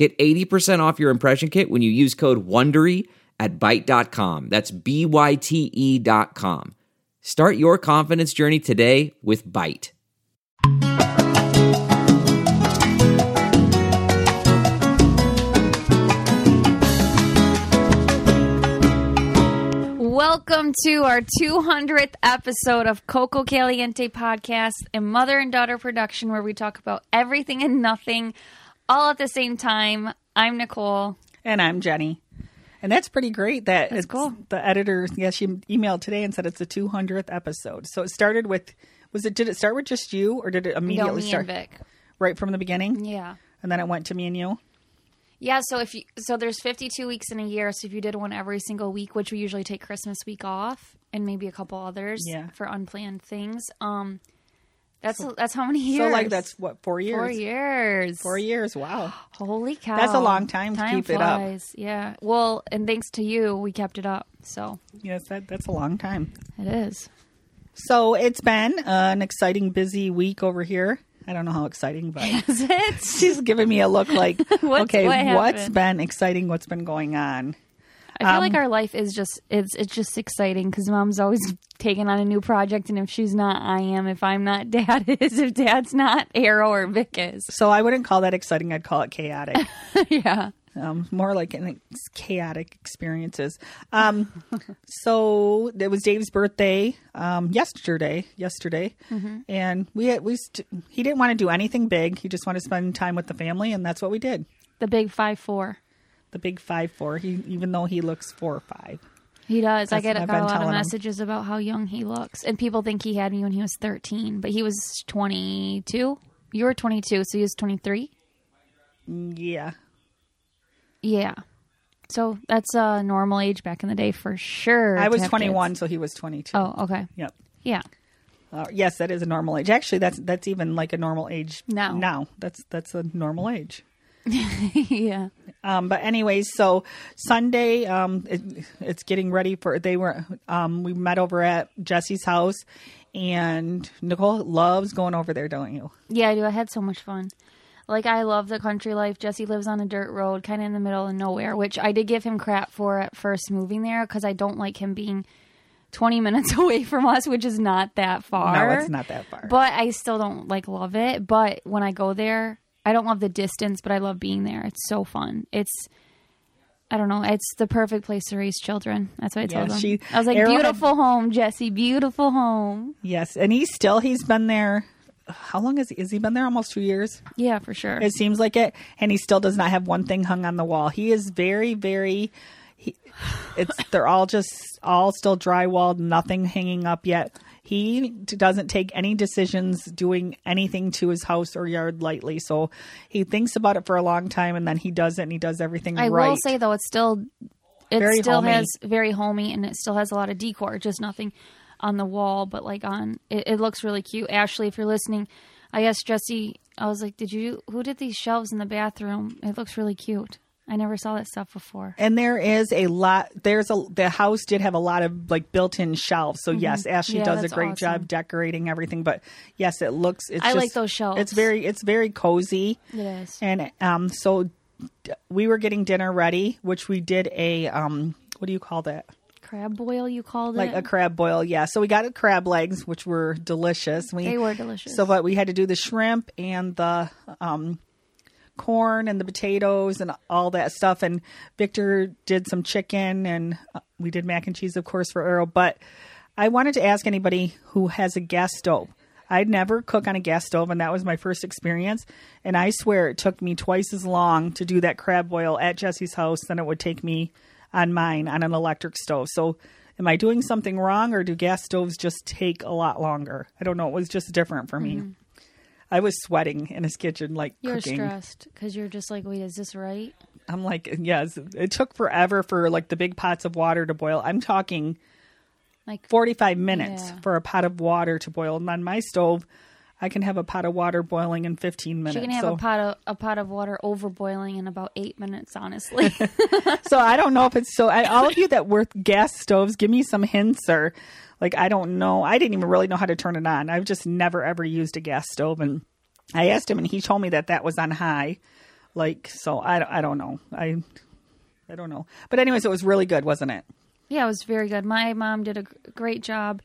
Get 80% off your impression kit when you use code WONDERY at Byte.com. That's B-Y-T-E dot com. Start your confidence journey today with Byte. Welcome to our 200th episode of Coco Caliente podcast a mother and daughter production, where we talk about everything and nothing all at the same time. I'm Nicole. And I'm Jenny. And that's pretty great that That's it's cool. the editor, yeah, she emailed today and said it's the 200th episode. So it started with, was it, did it start with just you or did it No, immediately me start right from the beginning? Yeah. And then it went to me and you? Yeah, so if you so there's 52 weeks in a year, so if you did one every single week, which we usually take Christmas week off and maybe a couple others Yeah. for unplanned things, um that's that's how many years? So like that's what, four years? Four years. Four years, wow. Holy cow. That's a long time to keep it up. Yeah. Well, and thanks to you, we kept it up. So Yes, that, that's a long time. it is. So it's been uh, an exciting, busy week over here. I don't know how exciting, but Is it? she's giving me a look like, What's- okay, what what's been exciting? What's been going on? I feel Um, like our life is just it's it's just exciting because mom's always taking on a new project, and if she's not, I am. If I'm not, dad is. If dad's not, Arrow or Vic is. So I wouldn't call that exciting. I'd call it chaotic. yeah. um, more like an ex- chaotic experiences. Um, so it was Dave's birthday um, yesterday. Yesterday, and we had, we st- he didn't want to do anything big. He just wanted to spend time with the family, and that's what we did. The big five four. The big five four. He even though he looks four or five. He does. I That's get I've got a lot of telling him. messages about how young he looks, and people think he had me when he was 13, but he was 22. You were 22, so he was 23. Yeah, Yeah. So that's a normal age back in the day for sure. I was twenty one, kids. so he was twenty two. Oh, okay. Yep. Yeah. Uh, yes, that is a normal age. Actually, that's that's even like a normal age Now. Now that's that's a normal age. yeah. Um, but anyways, so Sunday, um, it, it's getting ready for. They were. Um, we met over at Jesse's house, and Nicole loves going over there, don't you? Yeah, I do. I had so much fun. Like I love the country life. Jesse lives on a dirt road, kind of in the middle of nowhere, which I did give him crap for at first moving there because I don't like him being 20 minutes away from us, which is not that far. No, it's not that far. But I still don't like love it. But when I go there, I don't love the distance, but I love being there. It's so fun. It's I don't know. It's the perfect place to raise children. That's what I told Yeah, she- I was like, beautiful home, Jesse. Beautiful home. yes, and he's still. He's been there. How long has he? Has he been there? Almost two years. Yeah, for sure. It seems like it, and he still does not have one thing hung on the wall. He is very, very. He, it's they're all just all still drywalled, nothing hanging up yet. He doesn't take any decisions doing anything to his house or yard lightly. So he thinks about it for a long time, and then he does it, and he does everything I right. will say though, it's still it Very still homey. has very homey and it still has a lot of decor. Just nothing on the wall, but like on it, it looks really cute. Ashley, if you're listening, I asked Jesse. I was like, "Did you who did these shelves in the bathroom? It looks really cute. I never saw that stuff before." and there is a lot. There's a the house did have a lot of like built-in shelves. So yes, Ashley Mm-hmm. Yeah, does a great awesome. job decorating everything. But yes, it looks. It's I like those shelves. It's very. It's very cozy. It is. And um, so d- we were getting dinner ready, which we did a um, what do you call that? Crab boil, you called Like it? Like a crab boil, yeah. So we got a crab legs, which were delicious. We, They were delicious. So, but we had to do the shrimp and the um, corn and the potatoes and all that stuff. And Victor did some chicken and uh, we did mac and cheese, of course, for Arrow. But I wanted to ask anybody who has a gas stove. I'd never cook on a gas stove, and that was my first experience. And I swear it took me twice as long to do that crab boil at Jesse's house than it would take me on mine on an electric stove. So, am I doing something wrong, or do gas stoves just take a lot longer? I don't know. It was just different for me. I was sweating in his kitchen, like You're cooking. stressed because you're just like, wait, is this right? I'm like, yes, it took forever for like the big pots of water to boil. I'm talking Like 45 minutes Yeah. for a pot of water to boil. And on my stove, I can have a pot of water boiling in 15 minutes. she can have so, a pot of a pot of water over boiling in about eight minutes. Honestly, so I don't know if it's so. I, all of you that work gas stoves, give me some hints or like I don't know. I didn't even really know how to turn it on. I've just never ever used a gas stove, and I asked him, and he told me that that was on high. Like so, I, don't- I don't know. I I don't know. But anyways, it was really good, wasn't it? yeah, it was very good. My mom did a great job.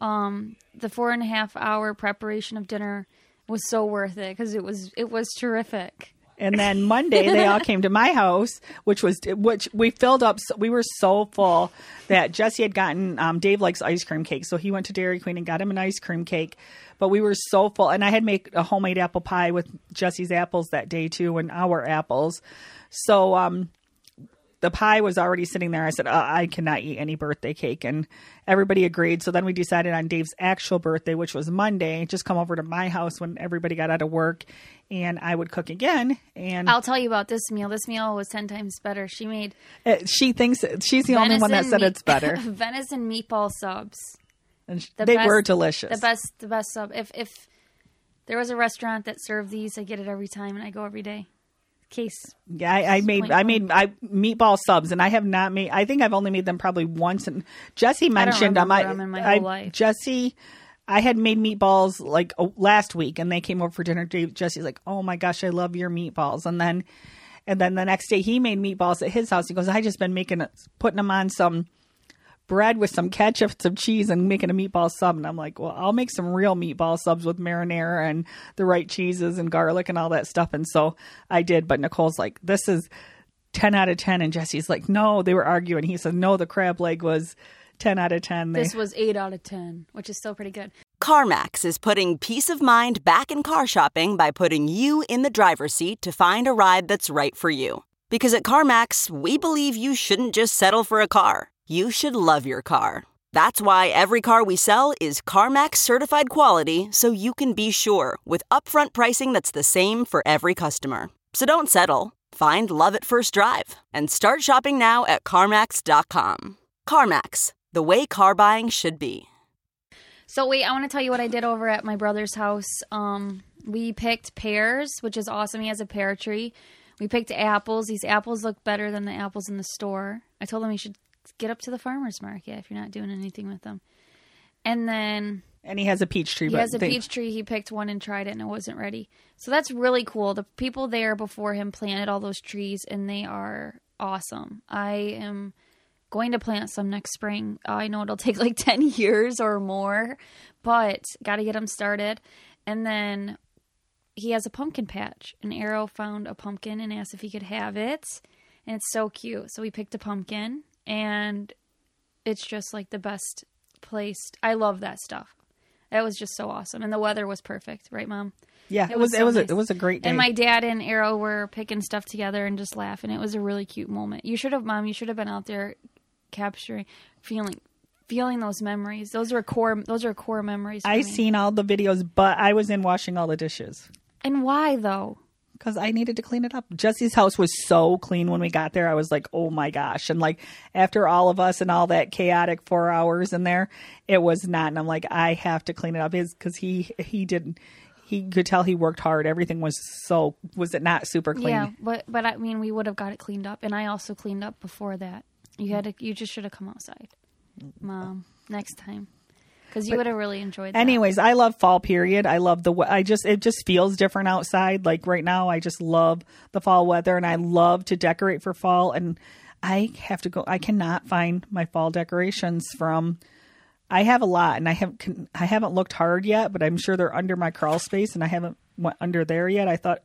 Um, the four and a half hour preparation of dinner was so worth it because it was it was terrific. And then Monday they all came to my house, which was which we filled up. so- We were so full that Jesse had gotten. Um, Dave likes ice cream cake, so he went to Dairy Queen and got him an ice cream cake. But we were so full, and I had made a homemade apple pie with Jesse's apples that day too, and our apples. So um, the pie was already sitting there. I said, uh, I cannot eat any birthday cake. And everybody agreed. So then we decided on Dave's actual birthday, which was Monday, just come over to my house when everybody got out of work and I would cook again. And I'll tell you about this meal. This meal was ten times better. She made uh, she thinks she's the only one that said meat- it's better. venison meatball subs. And The they best- were delicious. The best, the best sub. If if there was a restaurant that served these, I get it every time, and I go every day. Case Yeah, I, I made I made I meatball subs, and I have not made. I think I've only made them probably once. And Jesse mentioned I, them I- whole life. Jesse, I had made meatballs like oh, last week, and they came over for dinner. Jesse's like, "Oh my gosh, I love your meatballs," and then and then the next day he made meatballs at his house. He goes, "I just been making it, putting them on some." Bread with some ketchup, some cheese, and making a meatball sub. And I'm like, well, I'll make some real meatball subs with marinara and the right cheeses and garlic and all that stuff. And so I did. But Nicole's like, this is 10 out of 10. And Jesse's like, no, they were arguing. He said, no, the crab leg was 10 out of 10. They, this was eight out of ten, which is still pretty good. CarMax is putting peace of mind back in car shopping by putting you in the driver's seat to find a ride that's right for you. Because at CarMax, we believe you shouldn't just settle for a car, you should love your car. That's why every car we sell is CarMax certified quality so you can be sure with upfront pricing that's the same for every customer. So don't settle. Find love at first drive and start shopping now at CarMax.com. CarMax, the way car buying should be. So wait, I want to tell you what I did over at my brother's house. Um, we picked pears, which is awesome. He has a pear tree. We picked apples. These apples look better than the apples in the store. I told him he should get up to the farmers market if you're not doing anything with them. And then and he has a peach tree. he has a peach tree. He picked one and tried it, and it wasn't ready. So that's really cool. The people there before him planted all those trees, and they are awesome. I am going to plant some next spring. I know it'll take like 10 years or more, but got to get them started. And then he has a pumpkin patch. And Arrow found a pumpkin and asked if he could have it. And it's so cute. So we picked a pumpkin, and it's just like the best placed. I love that stuff. That was just so awesome, and the weather was perfect, right, Mom? yeah, it, it was, was it so was, a, it was a great day. And my dad and Arrow were picking stuff together and just laughing. It was a really cute moment. You should have, Mom. You should have been out there capturing, feeling, feeling those memories. Those are core. Those are core memories. For I me. seen all the videos, but I was in washing all the dishes. And why though? Because I needed to clean it up. Jesse's house was so clean when we got there. I was like, oh my gosh. And like after all of us and all that chaotic four hours in there, it was not. And I'm like, I have to clean it up. His because he he didn't. He could tell he worked hard. Everything was so was it not super clean? Yeah, but but I mean, we would have got it cleaned up, and I also cleaned up before that. You had to. You just should have come outside, Mom. Next time, because you would have really enjoyed. that. Anyways, I love fall period. I love the I just it just feels different outside. Like right now, I just love the fall weather and I love to decorate for fall and I have to go I cannot find my fall decorations from I have a lot and I have I haven't looked hard yet, but I'm sure they're under my crawl space and I haven't went under there yet. I thought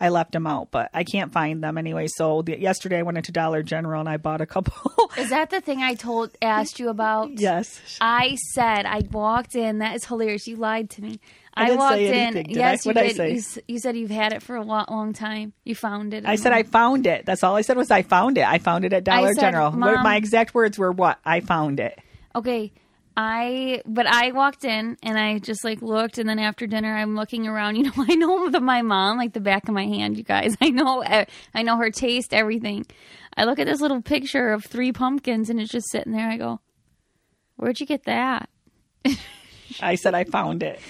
I left them out, but I can't find them anyway. So the, yesterday I went into Dollar General and I bought a couple. Is that the thing I told asked you about? yes. I said I walked in. That is hilarious. You lied to me. I didn't walked in. anything, did yes, I? you I did. You, you said you've had it for a long, long time. You found it. I said I found it. That's all I said was I found it. I found it at Dollar said, General. "Mom." my exact words were what? I found it. Okay. I but I walked in and I just like looked and then after dinner I'm looking around. You know, I know the, my mom like the back of my hand. You guys, I know I know her taste, everything. I look at this little picture of three pumpkins and it's just sitting there. I go, "Where'd you get that?" I said I found it.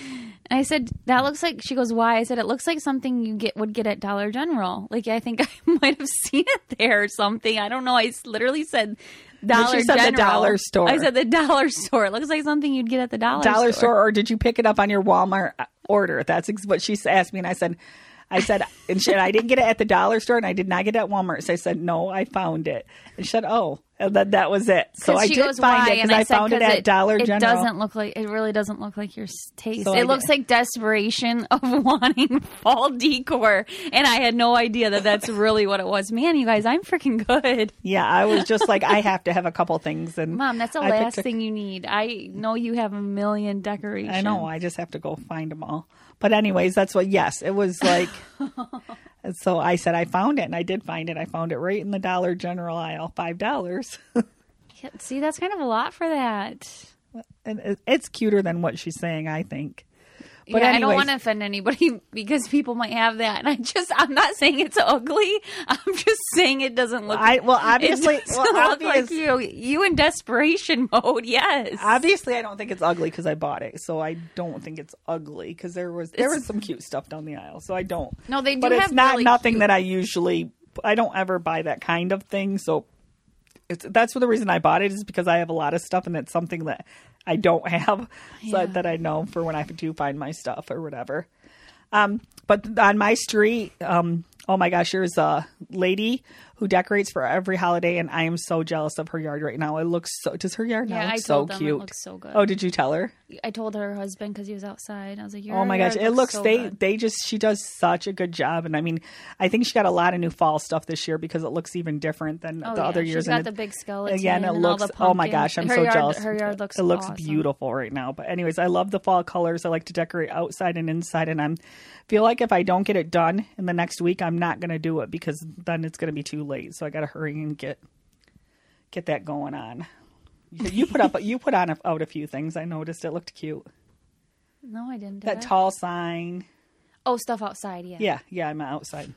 And I said, "That looks like." She goes, "Why?" I said, "It looks like something you get would get at Dollar General. Like I think I might have seen it there or something. I don't know. I literally said Dollar said the dollar store. I said the dollar store. It looks like something you'd get at the dollar Dollar store. store, or did you pick it up on your Walmart uh, order? That's what she asked me, and I said, I said, and she, and I didn't get it at the dollar store, and I did not get it at Walmart. So I said, no, I found it. And she said, oh, and then that was it. So I did goes, find it because And I, said, found it at Dollar General. it doesn't look like it really doesn't look like your taste. So I it looks did- like desperation of wanting fall decor, and I had no idea that that's really what it was. Man, you guys, I'm freaking good. Yeah, I was just like, I have to have a couple things, and Mom, that's the I last thing you need. I know you have a million decorations. I know. I just have to go find them all. But anyways, that's what. Yes, it was like. and so I said I found it, and I did find it. I found it right in the Dollar General aisle, five dollars. See, that's kind of a lot for that. and it's cuter than what she's saying, I think. But yeah, I don't want to offend anybody because people might have that, and I just I'm not saying it's ugly. I'm just saying it doesn't look. I well, obviously, it well, look like you. You in desperation mode, yes. Obviously, I don't think it's ugly because I bought it, so I don't think it's ugly because there was there It's- was some cute stuff down the aisle. So I don't. No, they do but it's not really nothing cute- that I usually. I don't ever buy that kind of thing. So it's that's for the reason I bought it is because I have a lot of stuff and it's something that I don't have, so that I know for when I do find my stuff or whatever. Um, but on my street, um, oh my gosh, there's a lady who decorates for every holiday, and I am so jealous of her yard right now. It looks so. Does her yard now Yeah, look I so them it cute? looks so good. Oh, did you tell her? I told her husband because he was outside. I was like, oh my gosh, yard it looks so they good." they just she does such a good job, and I mean, I think she got a lot of new fall stuff this year because it looks even different than Oh, the yeah, other she's years. got and the it- big skeleton Again, it and looks. Oh my gosh, I'm Her so yard- jealous. her yard looks It looks awesome. beautiful right now. But anyways, I love the fall colors. I like to decorate outside and inside, and I'm feel like if I don't get it done in the next week, I'm not going to do it because then it's going to be too late. So I got to hurry and get get that going on. You you put up you put on a, out a few things. I noticed it looked cute. No, I didn't. Did That I? tall sign. Oh, stuff outside. Yeah. Yeah, yeah, I'm outside.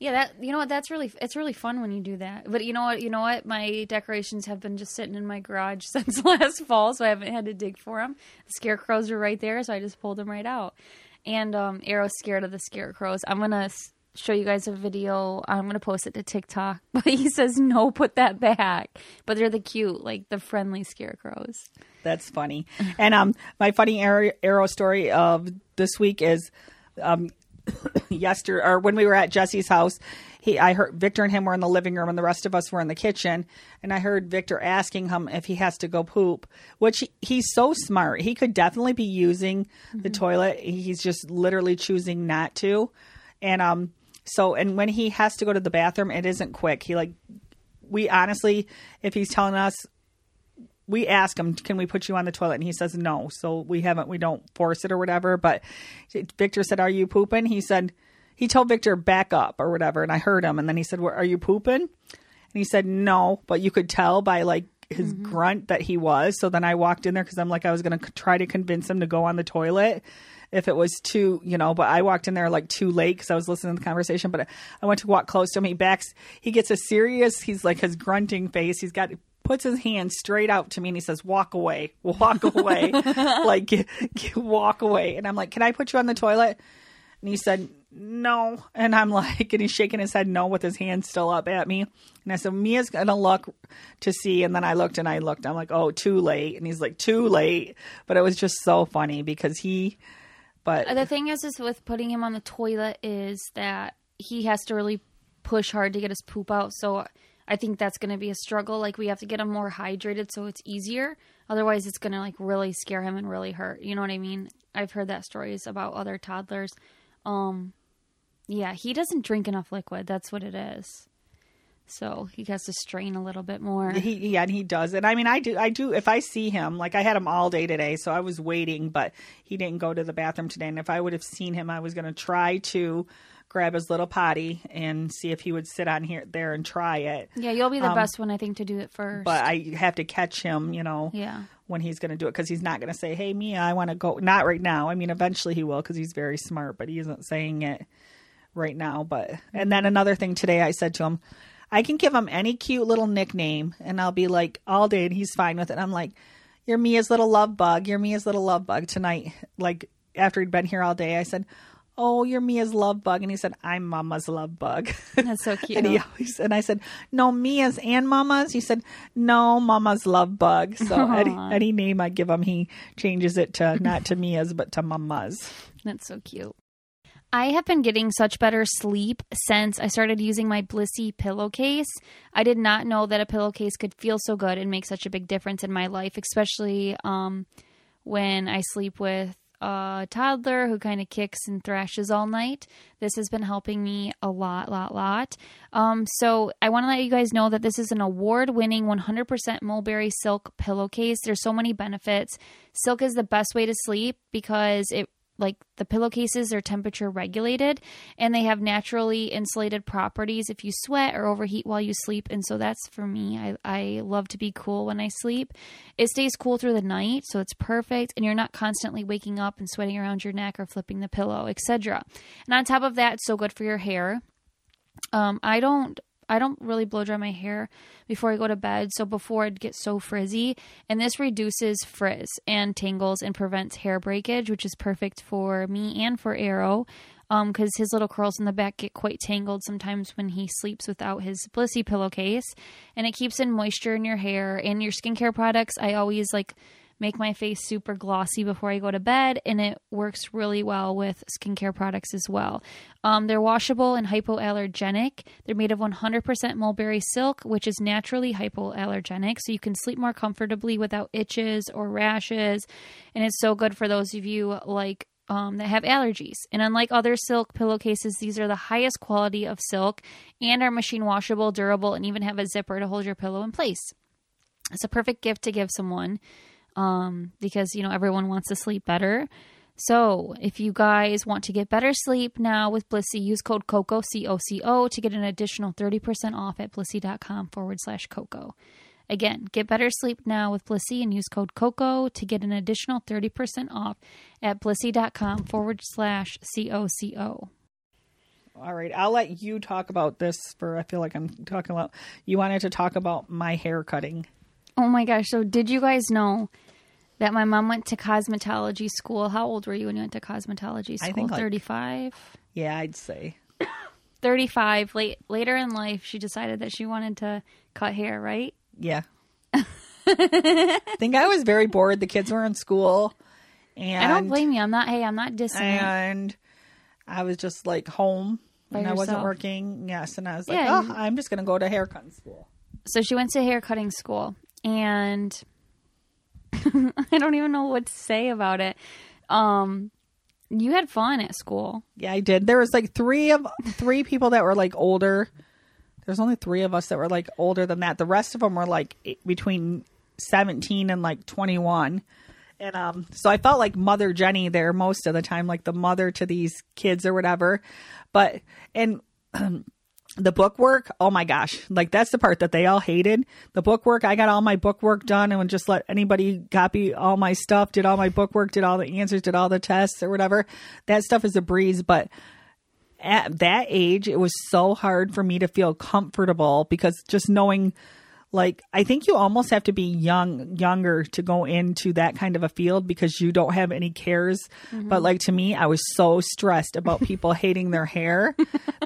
Yeah, that you know what? That's really it's really fun when you do that. But you know what? You know what? My decorations have been just sitting in my garage since last fall, so I haven't had to dig for them. The scarecrows are right there, so I just pulled them right out. And um, Arrow's scared of the scarecrows. I'm gonna show you guys a video. I'm gonna post it to TikTok. But he says no, put that back. But they're the cute, like the friendly scarecrows. That's funny. And um, my funny arrow, arrow story of this week is um, yesterday or when we were at Jesse's house. He, I heard Victor and him were in the living room, and the rest of us were in the kitchen. And I heard Victor asking him if he has to go poop, which he, he's so smart. He could definitely be using the toilet. He's just literally choosing not to. And um, so and when he has to go to the bathroom, it isn't quick. He like we honestly, if he's telling us we ask him, "Can we put you on the toilet?" and he says no. So we haven't, we don't force it or whatever. But Victor said, "Are you pooping?" He said, he told Victor back up or whatever, and I heard him. And then he said, where "Are you pooping?" And he said no, but you could tell by like his mm-hmm. grunt that he was. So then I walked in there because I'm like I was going to try to convince him to go on the toilet if it was too, you know, but I walked in there like too late because I was listening to the conversation. But I went to walk close to him. He backs, he gets a serious, he's like his grunting face. He's got, puts his hand straight out to me and he says, walk away, walk away, like get, get- walk away. And I'm like, can I put you on the toilet? And he said, no. And I'm like, and he's shaking his head no with his hand still up at me. And I said, Mia's going to look to see. And then I looked and I looked. I'm like, oh, too late. And he's like, too late. But it was just so funny because he, but Uh, The thing is, is with putting him on the toilet is that he has to really push hard to get his poop out. So I think that's going to be a struggle. Like we have to get him more hydrated so it's easier. Otherwise, it's going to like really scare him and really hurt. You know what I mean? I've heard that stories about other toddlers. Um, Yeah, he doesn't drink enough liquid. That's what it is. So he has to strain a little bit more. He yeah, and he does. And I mean, I do. I do. If I see him, like I had him all day today, so I was waiting, but he didn't go to the bathroom today. And if I would have seen him, I was going to try to grab his little potty and see if he would sit on here there and try it. yeah, you'll be the Um, best one I think to do it first. But I have to catch him, you know. Yeah. When he's going to do it, because he's not going to say, "Hey, Mia, I want to go." Not right now. I mean, eventually he will, because he's very smart. But he isn't saying it right now. But and then another thing today, I said to him, I can give him any cute little nickname, and I'll be like all day, and he's fine with it. I'm like, "You're Mia's little love bug. You're Mia's little love bug tonight." Like after he'd been here all day, I said. Oh, you're Mia's love bug, and he said, "I'm Mama's love bug." That's so cute. and he always and I said, "No, Mia's and Mama's." He said, "No, Mama's love bug." So any, any name I give him, he changes it to not to Mia's but to Mama's. That's so cute. I have been getting such better sleep since I started using my Blissy pillowcase. I did not know that a pillowcase could feel so good and make such a big difference in my life, especially um, when I sleep with a toddler who kind of kicks and thrashes all night. This has been helping me a lot, lot, lot. Um, so I want to let you guys know that this is an award-winning 100% mulberry silk pillowcase. There's so many benefits. Silk is the best way to sleep because it like the pillowcases are temperature regulated and they have naturally insulated properties if you sweat or overheat while you sleep and so that's for me I, I love to be cool when i sleep. It stays cool through the night so it's perfect and you're not constantly waking up and sweating around your neck or flipping the pillow etc and on top of that it's so good for your hair. Um, I don't I don't really blow dry my hair before I go to bed, so before I'd get so frizzy. And this reduces frizz and tangles and prevents hair breakage, which is perfect for me and for Arrow. Um, because his little curls in the back get quite tangled sometimes when he sleeps without his Blissy pillowcase, and it keeps in moisture in your hair and your skincare products. I always like make my face super glossy before I go to bed, and it works really well with skincare products as well. Um, they're washable and hypoallergenic. They're made of 100% mulberry silk, which is naturally hypoallergenic, so you can sleep more comfortably without itches or rashes. And it's so good for those of you like um, that have allergies. And unlike other silk pillowcases, these are the highest quality of silk and are machine washable, durable, and even have a zipper to hold your pillow in place. It's a perfect gift to give someone um, because you know everyone wants to sleep better. So if you guys want to get better sleep now with Blissy, use code COCO C O C O to get an additional thirty percent off at blissy.com forward slash COCO. Again, get better sleep now with Blissy and use code COCO to get an additional 30% off at blissy.com forward slash C-O-C-O. All right, I'll let you talk about this for I feel like I'm talking about you wanted to talk about my hair cutting. Oh my gosh. So did you guys know that my mom went to cosmetology school? How old were you when you went to cosmetology school? I think, like- 35? Yeah, I'd say. 35. Late, later in life, she decided that she wanted to cut hair, right? Yeah. I think I was very bored. The kids were in school and I don't blame you. I'm not, hey, I'm not dissing and I was just like home By and I wasn't working. Yes, and I was like, Yeah, oh, you- I'm just going to go to haircutting school. so she went to hair cutting school and I don't even know what to say about it. Um you had fun at school. Yeah, I did. There was like three of three people that were like older. There's only three of us that were like older than that. The rest of them were like between 17 and like 21. And um, so I felt like Mother Jenny there most of the time, like the mother to these kids or whatever. But and the book work, oh my gosh, like that's the part that they all hated. The book work, I got all my book work done and would just let anybody copy all my stuff, did all my book work, did all the answers, did all the tests or whatever. That stuff is a breeze, but at that age, it was so hard for me to feel comfortable because just knowing like I think you almost have to be young younger to go into that kind of a field because you don't have any cares. But like to me, I was so stressed about people hating their hair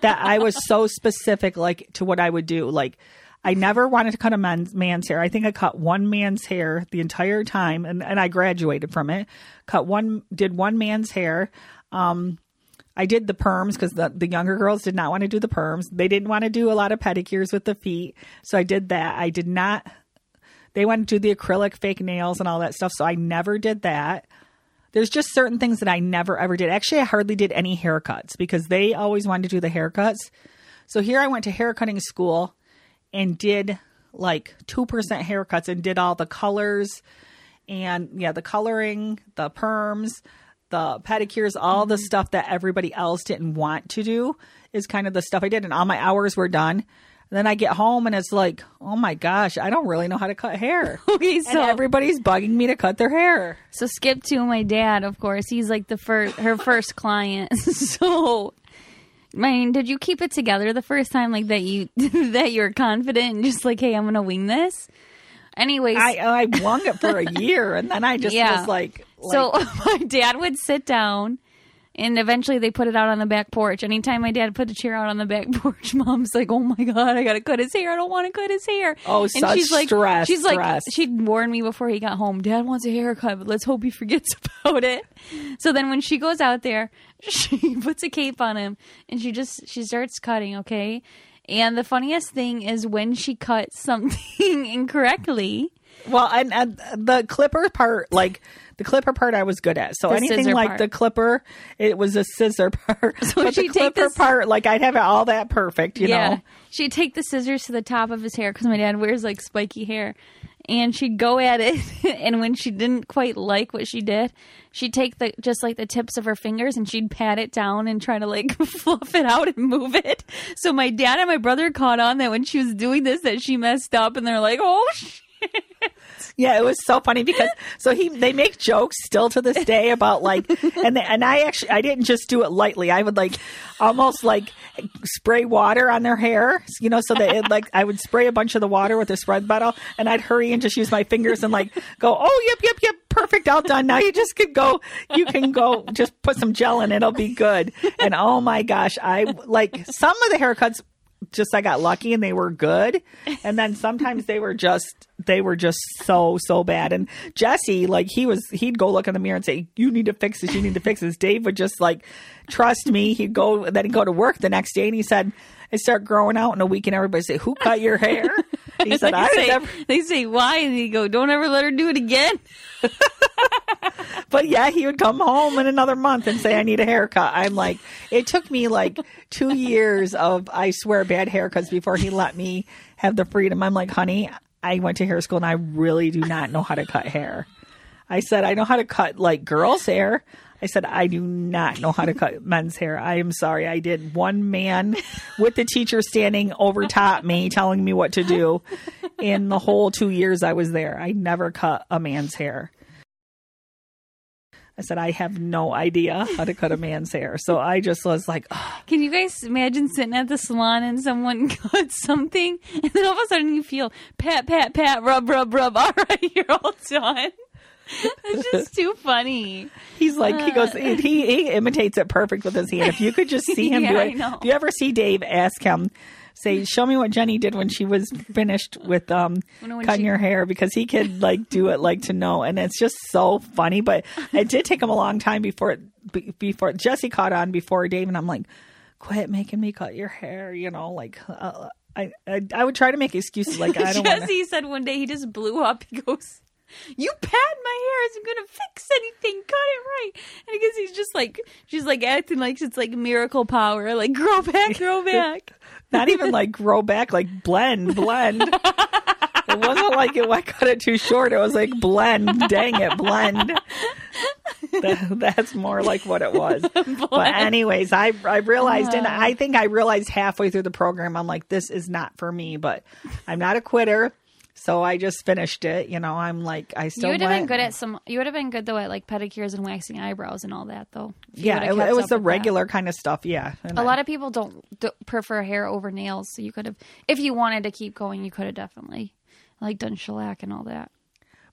that I was so specific like to what I would do. Like I never wanted to cut a man's, man's hair. I think I cut one man's hair the entire time and, and I graduated from it. Cut one did one man's hair. Um I did the perms because the, the younger girls did not want to do the perms. They didn't want to do a lot of pedicures with the feet. So I did that. I did not, they wanted to do the acrylic fake nails and all that stuff. So I never did that. there's just certain things that I never ever did. Actually, I hardly did any haircuts because they always wanted to do the haircuts. So here I went to haircutting school and did like 2% haircuts and did all the colors and yeah, the coloring, the perms, the pedicures, all the mm-hmm. stuff that everybody else didn't want to do is kind of the stuff I did and all my hours were done. And then I get home and it's like, oh my gosh, I don't really know how to cut hair. Okay, and so everybody's bugging me to cut their hair. so skip to my dad. Of course, he's like the first her first client. so, I mean, did you keep it together the first time, like that you that you're confident and just like, hey, I'm gonna wing this? Anyways, I I wung it for a year and then I just Yeah. was like, So my dad would sit down, and eventually they put it out on the back porch. Anytime my dad put a chair out on the back porch, mom's like, "Oh my god, I gotta cut his hair. I don't want to cut his hair." Oh, and such she's like, stress, She's like, stress. she'd warn me before he got home. Dad wants a haircut, but let's hope he forgets about it. So then when she goes out there, she puts a cape on him, and she just she starts cutting. Okay. And the funniest thing is when she cuts something incorrectly. Well, and, and the clipper part, like the clipper part, I was good at. So The anything like part. the clipper, it was a scissor part. So but the clipper this- part, like I'd have it all that perfect, you know. She'd take the scissors to the top of his hair because my dad wears like spiky hair. And she'd go at it, and when she didn't quite like what she did, she'd take the just like the tips of her fingers and she'd pat it down and try to like fluff it out and move it. So my dad and my brother caught on that when she was doing this that she messed up, and they're like, "Oh shit!" Yeah, it was so funny because so he they make jokes still to this day about like and they, and I actually I didn't just do it lightly. I would like almost like spray water on their hair, you know, so that it like I would spray a bunch of the water with a spread bottle and I'd hurry and just use my fingers and like go, "Oh, yep, yep, yep, perfect, all done. Now you just could go you can go just put some gel in, it'll be good." And oh my gosh, I like some of the haircuts just I got lucky and they were good. And then sometimes they were just they were just so so bad. And Jesse, like he was he'd go look in the mirror and say, You need to fix this, you need to fix this. Dave would just like trust me. He'd go then he'd go to work the next day and he said, "I start growing out in a week and everybody say, Who cut your hair? He said, I they, say, never they say why, and they go, "Don't ever let her do it again." But yeah, he would come home in another month and say, I need a haircut. I'm like, it took me like two years of, I swear, bad haircuts before he let me have the freedom. I'm like, honey, I went to hair school and I really do not know how to cut hair. I said, I know how to cut like girls' hair. I said, I do not know how to cut men's hair. I am sorry. I did one man with the teacher standing over top me telling me what to do in the whole two years I was there. I never cut a man's hair. I said, I have no idea how to cut a man's hair. So I just was like, Can you guys imagine sitting at the salon and someone cuts something, and then all of a sudden you feel pat, pat, pat, rub, rub, rub. All right, you're all done. It's just too funny. he's like, he goes, he, he imitates it perfect with his hand. If you could just see him do it. If you ever see Dave, ask him, say, show me what Jenny did when she was finished with um cutting she- your hair because he could like do it like to know. And it's just so funny. But it did take him a long time before it, before Jesse caught on before Dave. And I'm like, quit making me cut your hair, you know, like, uh, I, I I would try to make excuses like I don't Jesse said one day he just blew up. He goes, "You pat my hair isn't gonna fix anything. Cut it right." And because he's just like, she's like acting like it's like miracle power, like grow back, grow back. not even like grow back, like blend, blend. it wasn't like it, I cut it too short. It was like blend. Dang it, blend. That, that's more like what it was. But anyways, I I realized, and uh-huh. I think I realized halfway through the program, I'm like, this is not for me. But I'm not a quitter, so I just finished it. You know, I'm like, I still you would have been good at some. You would have been good though at like pedicures and waxing eyebrows and all that though. Yeah, it, it was the with that. regular kind of stuff. Yeah, And A I- lot of people don't, prefer hair over nails, so you could have, if you wanted to keep going, you could have definitely like done shellac and all that.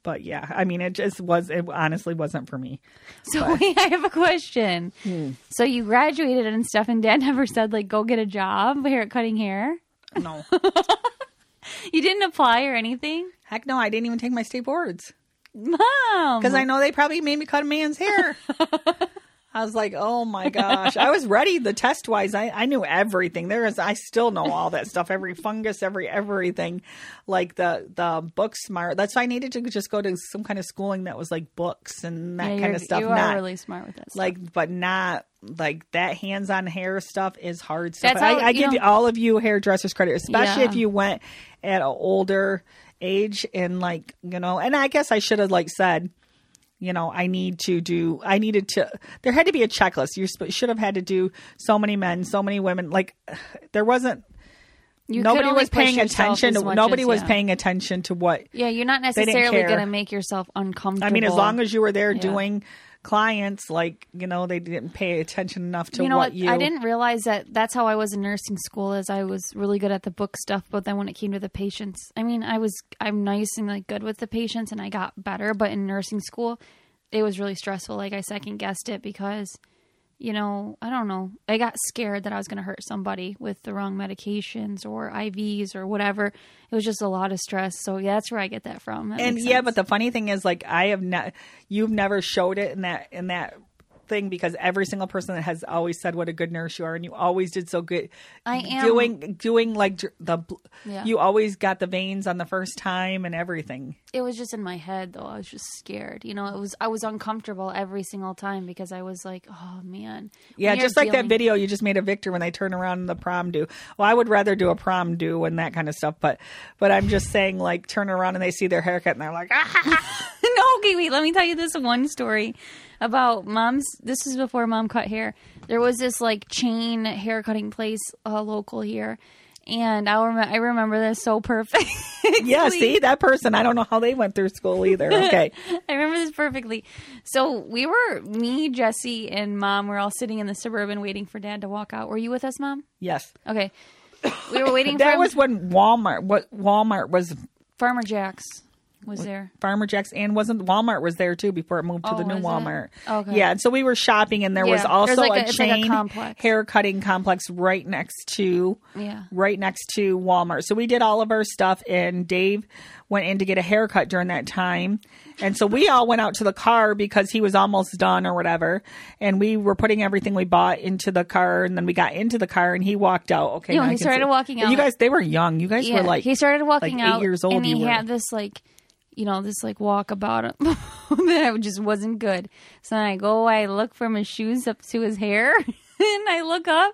But yeah, I mean, it just was. It honestly wasn't for me. So wait, I have a question. Hmm. So you graduated and stuff, and Dad never said like go get a job hair cutting hair. No. You didn't apply or anything, Heck no, I didn't even take my state boards Mom. because I know they probably made me cut a man's hair. I was like, oh my gosh. I was ready the test wise. I, I knew everything. There is I still know all that stuff. Every fungus, every everything. Like the the book smart. That's why I needed to just go to some kind of schooling that was like books and that Yeah, kind of stuff. You not are really smart with that. Stuff. like but not like that hands on hair stuff is hard stuff. That's I, how- I you give know- all of you hairdressers credit, especially Yeah. if you went at an older age and like, you know, and I guess I should have like said, you know, I need to do, I needed to, there had to be a checklist. You sp- should have had to do so many men, so many women. Like, there wasn't, You nobody was paying attention. to Nobody as- was yeah. paying attention to what, Yeah, you're not necessarily going to make yourself uncomfortable. I mean, as long as you were there Yeah. doing clients, like, you know, they didn't pay attention enough to you know what what? you. I didn't realize that that's how I was in nursing school. Is I was really good at the book stuff, but then when it came to the patients, I mean, I was I'm nice and like good with the patients, and I got better. But in nursing school, it was really stressful. Like I second guessed it because, you know, I don't know. I got scared that I was going to hurt somebody with the wrong medications or IVs or whatever. It was just a lot of stress. So yeah, that's where I get that from. That and yeah, but the funny thing is, like, I have not. You've never showed it in that in that thing because every single person that has always said what a good nurse you are, and you always did so good. I am- doing doing like the. Yeah. You always got the veins on the first time and everything. it was just in my head though. I was just scared. You know, it was I was uncomfortable every single time because I was like, oh man. Yeah, just like that video you just made of Victor when they turn around in the prom do. Well, I would rather do a prom do and that kind of stuff, but but I'm just saying like turn around and they see their haircut and they're like, ah. no, okay, wait. Let me tell you this one story about mom's. This is before mom cut hair. There was this like chain hair cutting place uh, local here, and I rem- I remember this so perfect. yeah. See that person? I don't know how they went through school either. Okay, I remember this perfectly. So we were me, Jesse, and mom. We're all sitting in the suburban waiting for dad to walk out. Were you with us, mom? yes. Okay. We were waiting for That him. was when Walmart. What Walmart was Farmer Jack's was there. Farmer Jack's and wasn't Walmart was there too before it moved to Oh, the new was it? Walmart. Okay. Yeah, and so we were shopping and there was also like a, a- it's like a chain complex. hair cutting complex right next to Yeah. right next to Walmart. So we did all of our stuff and Dave went in to get a haircut during that time. And so we all went out to the car because he was almost done or whatever. And we were putting everything we bought into the car and then we got into the car and he walked out. Okay. Yeah, he started see- walking out. You guys they were young. You guys Yeah, were like he started walking like eight out years old and he had this like you know this like walk about him that just wasn't good. So i go i look from his shoes up to his hair and i look up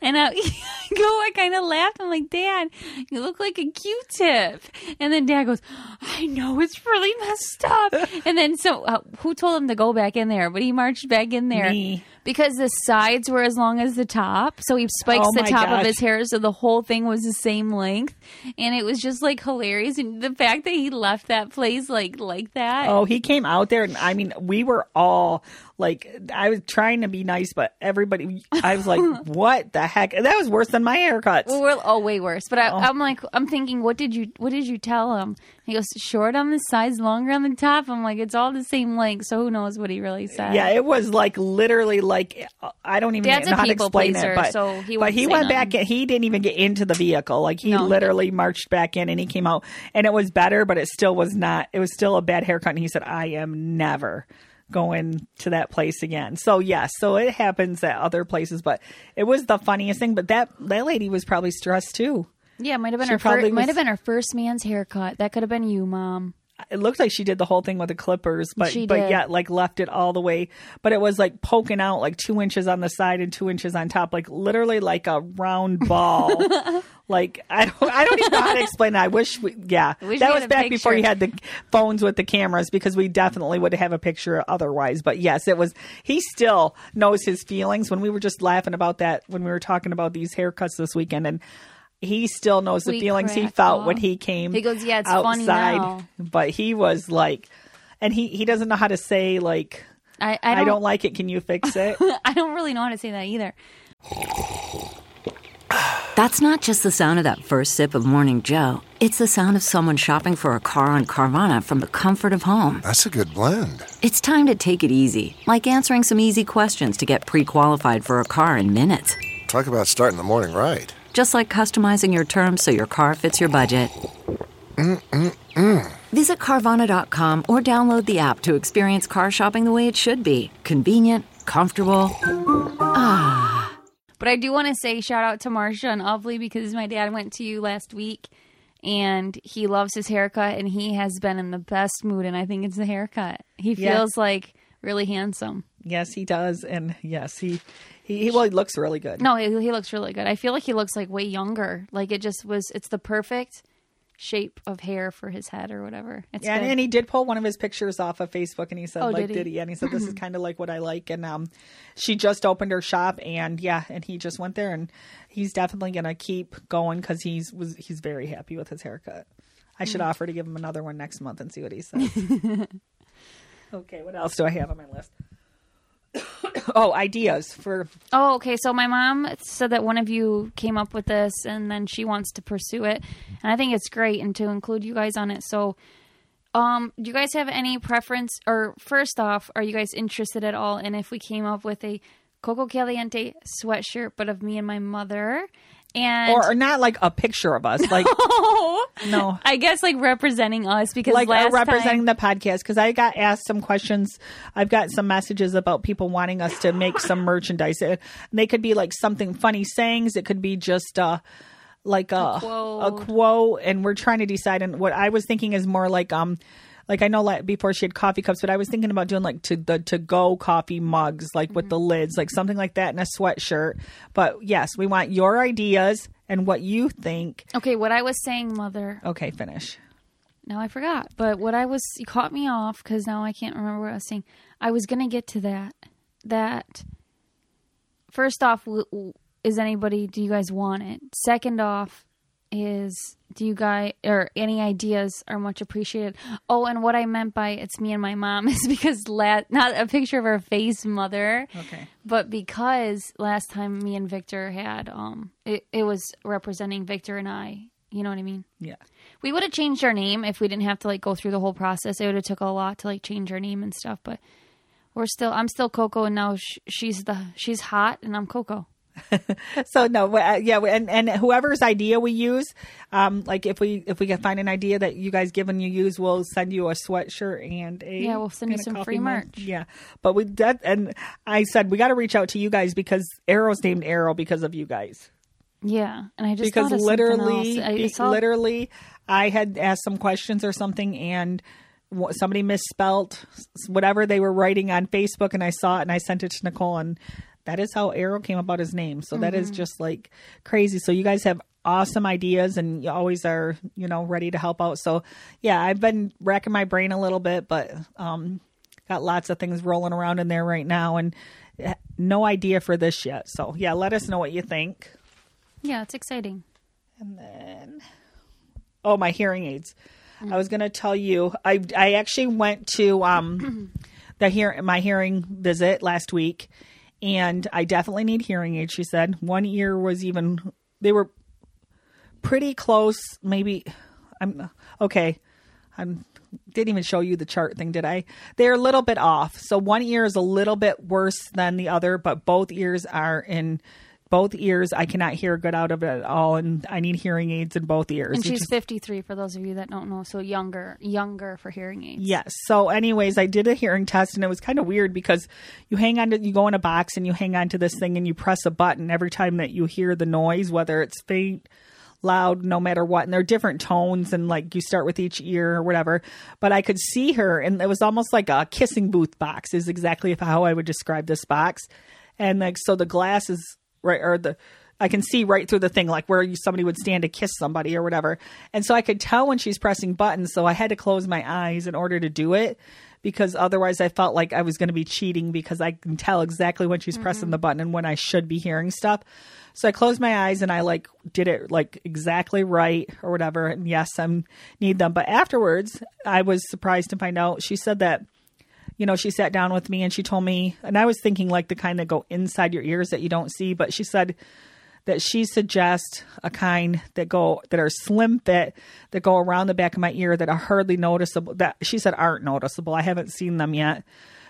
and i go i kind of laughed. I'm like dad you look like a q-tip. And then dad goes i know it's really messed up. And then so uh, who told him to go back in there? But he marched back in there. Me. Because the sides were as long as the top. So he spikes Oh the top of his hair so the whole thing was the same length. And it was just like hilarious. And the fact that he left that place like like that. Oh, he came out there, and I mean, we were all like, I was trying to be nice, but everybody, I was like, what the heck? That was worse than my haircuts. well, we're, oh way worse. But I, oh. i'm like i'm thinking what did you what did you tell him he goes short on the sides longer on the top i'm like it's all the same length so who knows what he really said Yeah, it was like literally like I don't even Dad's know how to explain pleaser, it, but so he but he went back. In, he didn't even get into the vehicle. Like he No. literally marched back in and he came out, and it was better, but it still was not. It was still a bad haircut, and he said, "I am never." going to that place again. So yes, so it happens at other places, but it was the funniest thing. But that that lady was probably stressed too. Yeah might have been She her probably first, might have been her first man's haircut that could have been you mom It looked like she did the whole thing with the clippers, but She but did. yet like left it all the way. But it was like poking out like two inches on the side and two inches on top, like literally like a round ball. like I don't I don't even know how to explain that. I wish we yeah wish that was a back before you picture. had the phones with the cameras because we definitely would have a picture otherwise. But yes, it was. He still knows his feelings when we were just laughing about that when we were talking about these haircuts this weekend and. He still knows the We feelings he felt up. when he came. He goes, "Yeah, it's funny outside now." but he was like and he he doesn't know how to say like i, I I don't, don't, like it can you fix it I don't really know how to say that either That's not just the sound of that first sip of Morning Joe. It's the sound of someone shopping for a car on Carvana from the comfort of home. That's a good blend. It's time to take it easy, like answering some easy questions to get pre qualified for a car in minutes. Talk about starting the morning right. Just like customizing your terms so your car fits your budget. Visit Carvana.com or download the app to experience car shopping the way it should be convenient, comfortable. Ah. But I do want to say shout out to Marsha and Ovely because my dad went to you last week and he loves his haircut and he has been in the best mood and I think it's the haircut. He Yeah. feels like really handsome. Yes, he does, and yes, he he, he well, he looks really good. No, he, he looks really good. I feel like he looks like way younger. Like it just was it's the perfect shape of hair for his head or whatever. It's Yeah, good. and he did pull one of his pictures off of Facebook, and he said, Oh, like, did he? did he? And he said, this is kind of like what I like. And um, she just opened her shop, and yeah, and he just went there, and he's definitely gonna keep going because he's was he's very happy with his haircut. I should Mm. offer to give him another one next month and see what he says. okay, what else do I have on my list? oh, ideas for Oh, okay. So my mom said that one of you came up with this and then she wants to pursue it. And I think it's great and to include you guys on it. So um do you guys have any preference or first off, are you guys interested at all in if we came up with a Coco Caliente sweatshirt but of me and my mother? And or, or not like a picture of us, like no. I guess like representing us because like uh, last representing time, the podcast because I got asked some questions. I've got some messages about people wanting us to make some merchandise. And they could be like something funny sayings. It could be just uh like a a quote. quote, and we're trying to decide. And what I was thinking is more like um. Like I know, like before she had coffee cups, but I was thinking about doing like to the to go coffee mugs, like with the Mm-hmm. lids, like something like that, in a sweatshirt. But yes, we want your ideas and what you think. Okay, what I was saying, mother. Okay, finish. Now I forgot. But what I was, you caught me off because now I can't remember what I was saying. I was going to get to that. That, first off, is anybody, do you guys want it? Second off, is do you guys, or any ideas are much appreciated. Oh, and what I meant by it's me and my mom is because, la- not a picture of her face, mother. Okay. But because last time me and Victor had, um, it, it was representing Victor and I. You know what I mean? Yeah. We would have changed our name if we didn't have to like go through the whole process. It would have took a lot to like change our name and stuff. But we're still, I'm still Coco, and now sh- she's the she's hot, and I'm Coco. so no uh, yeah and and whoever's idea we use um like if we if we can find an idea that you guys give and you use we'll send you a sweatshirt and a Yeah, we'll send you some free mug. merch. yeah but we that and i said we got to reach out to you guys because arrow's named arrow because of you guys Yeah, and I just because literally. I saw- literally i had asked some questions or something and somebody misspelt whatever they were writing on facebook and i saw it and i sent it to nicole and that is how arrow came about his name. So that is Mhm. just like crazy. So you guys have awesome ideas and you always are you know ready to help out. So yeah i've been racking my brain a little bit but um got lots of things rolling around in there right now and eh, no idea for this yet. So yeah let us know what you think. Yeah, it's exciting. and then oh my hearing aids. I was going to tell you i i actually went to um the hear my hearing visit last week and i definitely need hearing aids she said. One ear was even they were pretty close maybe i'm okay. I'm didn't even show you the chart thing did i? They're a little bit off. So one ear is a little bit worse than the other but both ears are in both ears i cannot hear good out of it at all and i need hearing aids in both ears And she's is- 53 for those of you that don't know. So younger, younger for hearing aids. Yes. So, anyways, I did a hearing test, and it was kind of weird because you hang on to, you go in a box and you hang on to this thing, and you press a button every time that you hear the noise, whether it's faint, loud, no matter what. And they're different tones, and like you start with each ear or whatever. But I could see her, and it was almost like a kissing booth box, is exactly how I would describe this box. And like, so the glass is right, or the I can see right through the thing, like where you, somebody would stand to kiss somebody or whatever. And so I could tell when she's pressing buttons. So I had to close my eyes in order to do it because otherwise I felt like I was going to be cheating because I can tell exactly when she's pressing the mm-hmm. button and when I should be hearing stuff. So I closed my eyes and I like did it like exactly right or whatever. And yes, I need them. But afterwards, I was surprised to find out she said that you know, she sat down with me and she told me, and I was thinking like the kind that go inside your ears that you don't see, but she said that she suggests a kind that go that are slim fit that go around the back of my ear that are hardly noticeable. That she said aren't noticeable. I haven't seen them yet,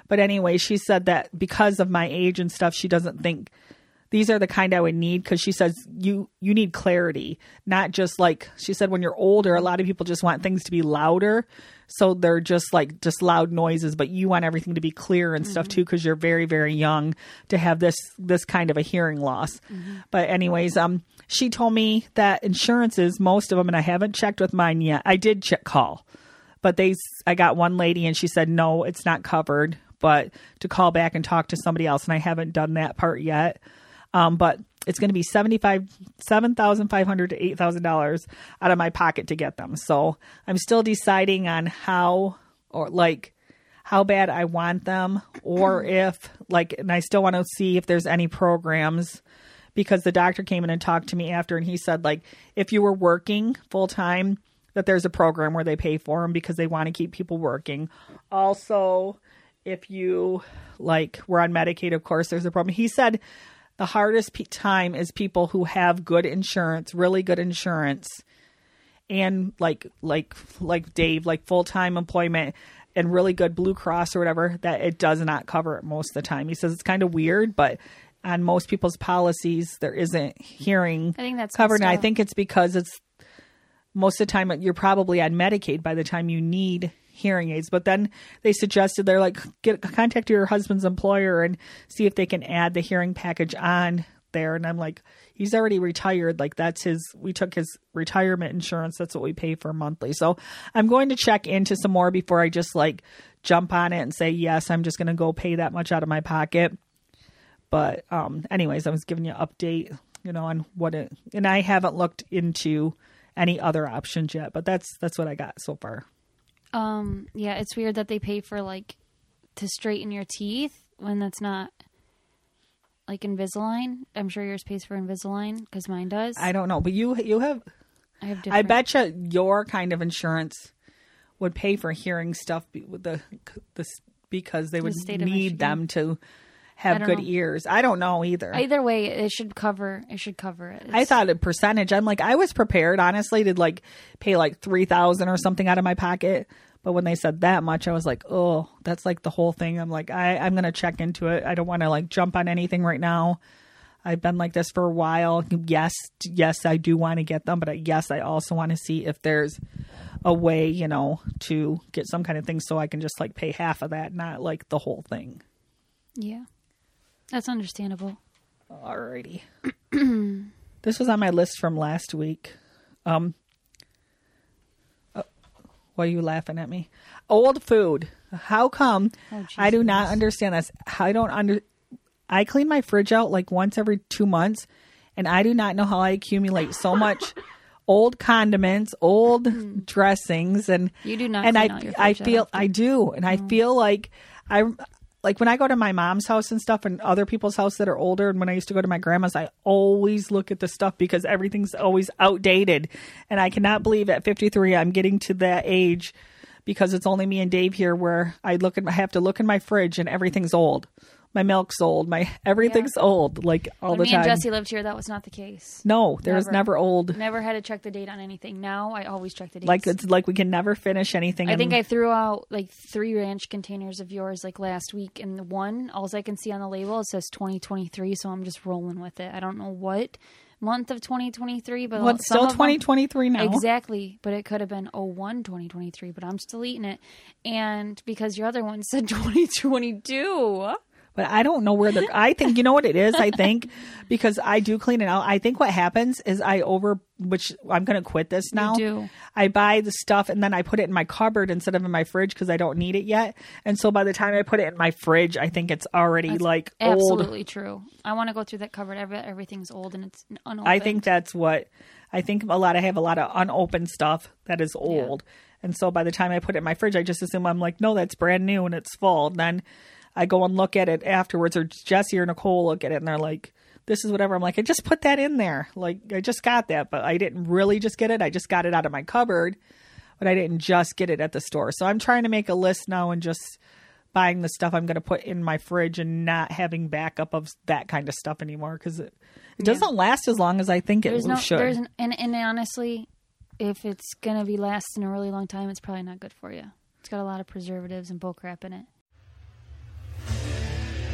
but anyway, she said that because of my age and stuff, she doesn't think these are the kind I would need because she says you you need clarity, not just like she said when you're older, a lot of people just want things to be louder, so they're just like just loud noises, but you want everything to be clear and stuff too because you're very very young to have this this kind of a hearing loss. But anyways, um, she told me that insurances, most of them, and I haven't checked with mine yet. I did check call, but they I got one lady and she said no, it's not covered, but to call back and talk to somebody else, and I haven't done that part yet. Um, but it's going to be seventy five seven thousand five hundred to eight thousand dollars out of my pocket to get them. So I'm still deciding on how or like how bad I want them, or if like, and I still want to see if there's any programs because the doctor came in and talked to me after, and he said like if you were working full time, that there's a program where they pay for them because they want to keep people working. Also, if you like were on Medicaid, of course, there's a problem. He said the hardest pe- time is people who have good insurance, really good insurance, and like like like Dave, like full time employment and really good Blue Cross or whatever. That it does not cover it most of the time. He says it's kind of weird, but on most people's policies, there isn't hearing I think that's covered. And I think it's because it's most of the time you're probably on Medicaid by the time you need hearing aids. But then they suggested they're like get contact your husband's employer and see if they can add the hearing package on there. And I'm like, he's already retired. Like that's his. We took his retirement insurance. That's what we pay for monthly. So I'm going to check into some more before I just like jump on it and say yes. I'm just going to go pay that much out of my pocket. But um, anyways, I was giving you an update, you know, on what it. And I haven't looked into any other options yet, but that's that's what I got so far. Um, yeah, it's weird that they pay for like to straighten your teeth when that's not like Invisalign. I'm sure yours pays for Invisalign because mine does. I don't know, but you you have. I have I different. bet you your kind of insurance would pay for hearing stuff with the the because they would of need them to I have good know. ears. I don't know either. Either way, it should cover. It should cover it. I thought a percentage. I'm like, I was prepared, honestly, to like pay like three thousand or something out of my pocket. But when they said that much, I was like, oh, that's like the whole thing. I'm like, I, I'm gonna check into it. I don't want to like jump on anything right now. I've been like this for a while. Yes, yes, I do want to get them, but I, yes, I also want to see if there's a way, you know, to get some kind of thing so I can just like pay half of that, not like the whole thing. yeah, that's understandable. Alrighty. this was on my list from last week. Um, uh, why are you laughing at me? Old food. How come? Oh, I do not understand this. I don't under. I clean my fridge out like once every two months, and I do not know how I accumulate so much old condiments, old dressings, and You do not And clean I, out your I feel often. I do, and I feel like I like when I go to my mom's house and stuff, and other people's house that are older, and when I used to go to my grandma's, I always look at the stuff because everything's always outdated, and I cannot believe at 53 I'm getting to that age because it's only me and Dave here where I look at I have to look in my fridge and everything's old. My milk's old. My everything's old. Like all when the me time. and Jesse lived here, that was not the case. no, there was Never. never old. Never had to check the date on anything. Now I always check the date. Like it's like we can never finish anything. I think I threw out like three ranch containers of yours like last week, and the one, all I can see on the label, it says 2023, so I'm just rolling with it. I don't know what month of 2023, but Well, still of them- 2023 now. Exactly, but it could have been 01 2023, but I'm still eating it. And because your other one said 2022. But I don't know where the. I think you know what it is. I think because I do clean it out. I think what happens is I over, which I'm going to quit this now. do. I buy the stuff and then I put it in my cupboard instead of in my fridge because I don't need it yet. And so by the time I put it in my fridge, I think it's already That's like old. Absolutely true. I want to go through that cupboard. Every, everything's old and it's unopened. I think that's what I think a lot. I have a lot of unopened stuff that is old, and so by the time I put it in my fridge, I just assume I'm like, no, that's brand new and it's full. And then I go and look at it afterwards, or Jesse or Nicole look at it, and they're like, this is whatever. I'm like, I just put that in there. Like I just got that, but I didn't really just get it. I just got it out of my cupboard, but I didn't just get it at the store. So I'm trying to make a list now and just buying the stuff I'm going to put in my fridge and not having backup of that kind of stuff anymore because it, it doesn't last as long as I think it there's no, should. there's, n- and, and honestly, if it's going to be lasting a really long time, it's probably not good for you. It's got a lot of preservatives and bullcrap in it.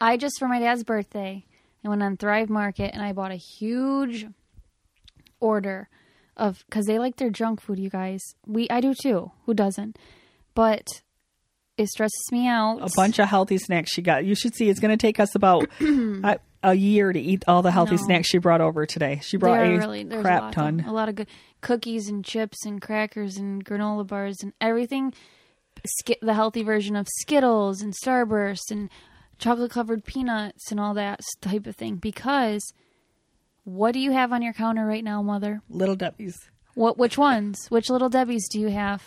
I just for my dad's birthday, I went on Thrive Market and I bought a huge order of because they like their junk food. You guys, we I do too. Who doesn't? But it stresses me out. A bunch of healthy snacks she got. You should see. It's going to take us about a, a year to eat all the healthy No. snacks she brought over today. She brought a really, crap a lot ton. A lot of good cookies and chips and crackers and granola bars and everything. Sk- the healthy version of Skittles and Starburst and chocolate covered peanuts and all that type of thing. Because what do you have on your counter right now, Mother? Little Debbie's. What? Which ones? Which little Debbie's do you have?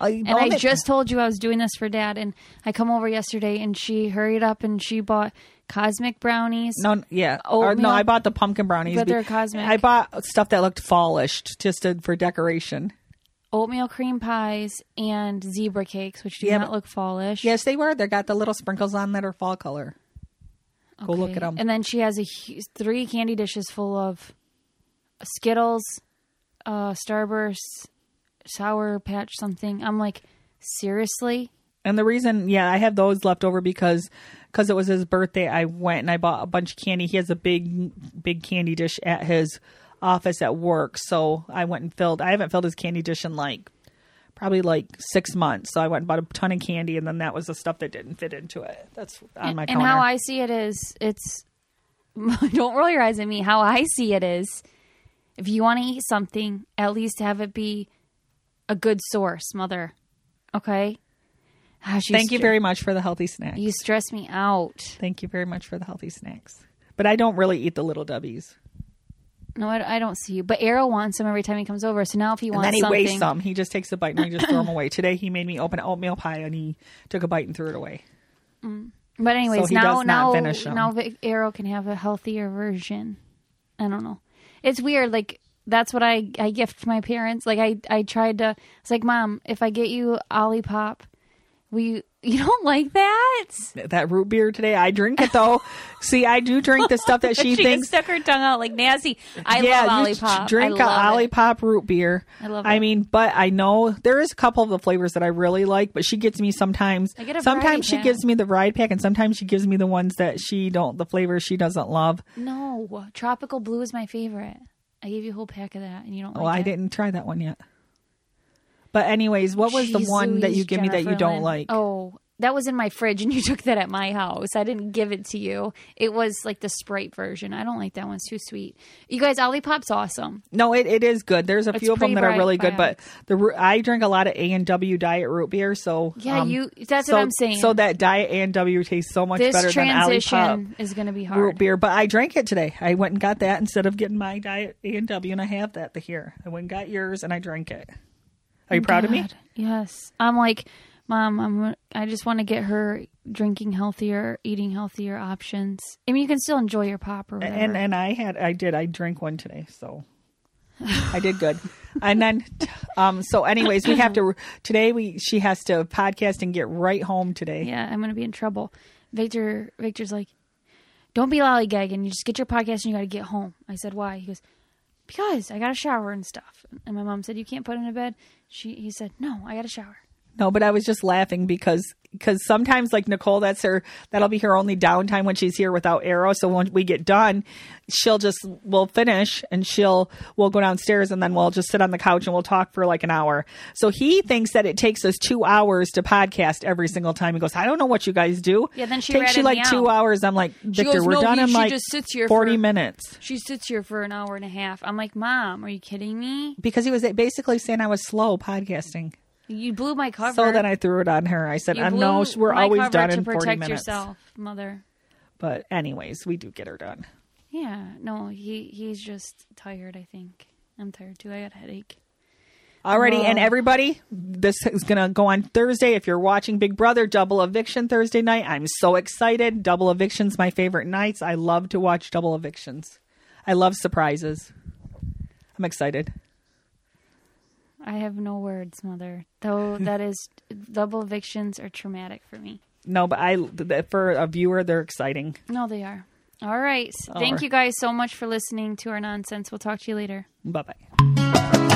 And I just told you I was doing this for Dad, and I come over yesterday, and she hurried up and she bought cosmic brownies. No, yeah. Or, no, I bought the pumpkin brownies. But they're cosmic. I bought stuff that looked fallished just to, for decoration. Oatmeal cream pies and zebra cakes, which do Yeah, not look fallish. Yes, they were. They got the little sprinkles on that are fall color. Go look at them. And then she has a three candy dishes full of Skittles, uh, Starburst, Sour Patch something. I'm like, seriously? And the reason, yeah, I have those left over because because it was his birthday. I went and I bought a bunch of candy. He has a big big candy dish at his office at work, so I went and filled. I haven't filled his candy dish in like probably like six months. So I went and bought a ton of candy, and then that was the stuff that didn't fit into it. That's on my counter. and how I see it is, it's don't roll your eyes at me. How I see it is, if you want to eat something, at least have it be a good source, mother. Okay. Ah, Gosh, Thank you very much for the healthy snacks. You stress me out. Thank you very much for the healthy snacks. But I don't really eat the little dubbies. No, I, I don't see you. But Arrow wants some every time he comes over. So now if he And wants then he something, wastes some. He just takes a bite and he just throw them away. Today he made me open an oatmeal pie and he took a bite and threw it away. Mm. But anyways, So he now does not now now Arrow can have a healthier version. I don't know. It's weird. Like that's what I I gift my parents. Like I I tried to. It's like mom, if I get you Olipop, will you? Don't like that? That root beer today, I drink it though. See, I do drink the stuff that she, she thinks. stuck her tongue out like nasty. I yeah, love Olipop. drink I a. Olipop root beer. I love It. I mean, but I know there is a couple of the flavors that I really like, but she gets me sometimes. I get a sometimes she pack. gives me the ride pack, and sometimes she gives me the ones that she don't, the flavors she doesn't love. No, tropical blue is my favorite. I gave you a whole pack of that, and you don't. Well, like I it. didn't try that one yet. But anyways, what was the Jeez one that you Louise, give me that you don't Lynn. like? Oh, that was in my fridge, and you took that at my house. I didn't give it to you. It was like the Sprite version. I don't like that one. It's too sweet. You guys, Olipop's awesome. No, it, it is good. There's a It's few of them that are really good, but the I drink a lot of A and W diet root beer, so Yeah, um, you. That's so, what I'm saying. So that diet A and W tastes so much this better than transition Olipop is going to be hard. root beer. But I drank it today. I went and got that instead of getting my diet A and W, and I have that here. I went and got yours, and I drank it. Are you proud of me? Yes. I'm like, mom. I'm. I just want to get her drinking healthier, eating healthier options. I mean, you can still enjoy your pop or whatever. And and I had I did I drank one today, so I did good. And then um so anyways, we have to today we she has to podcast and get right home today. yeah, I'm going to be in trouble. Victor. Victor's like, don't be lollygagging. You just get your podcast and you got to get home. I said, why? He goes, because I got a shower and stuff. And my mom said, you can't put him to bed. She. He said, no, I got a shower. No, but I was just laughing because because sometimes like Nicole, that's her that'll be her only downtime when she's here without Arrow. So when we get done, she'll just we'll finish and she'll we'll go downstairs and then we'll just sit on the couch and we'll talk for like an hour. So he thinks that it takes us two hours to podcast every single time. He goes, I don't know what you guys do. Yeah, then she takes you like two out. hours. I'm like, Victor, goes, we're "No, done he- in she like just sits here forty for- minutes. She sits here for an hour and a half. I'm like, mom, are you kidding me? Because he was basically saying I was slow podcasting. You blew my cover. So then I threw it on her. I said, I know uh, we're always done in 40 protect minutes. yourself, mother. But anyways, we do get her done. Yeah, no, he he's just tired. I think I'm tired too. I got a headache. Alrighty, and Oh. everybody, this is going to go on Thursday. If you're watching Big Brother, double eviction Thursday night. I'm so excited. Double evictions, my favorite nights. I love to watch double evictions. I love surprises. I'm excited. I have no words, mother. Though that is double evictions are traumatic for me. No, but I for a viewer, they're exciting. No, they are. All right. Thank you guys so much for listening to our nonsense. We'll talk to you later. Bye bye.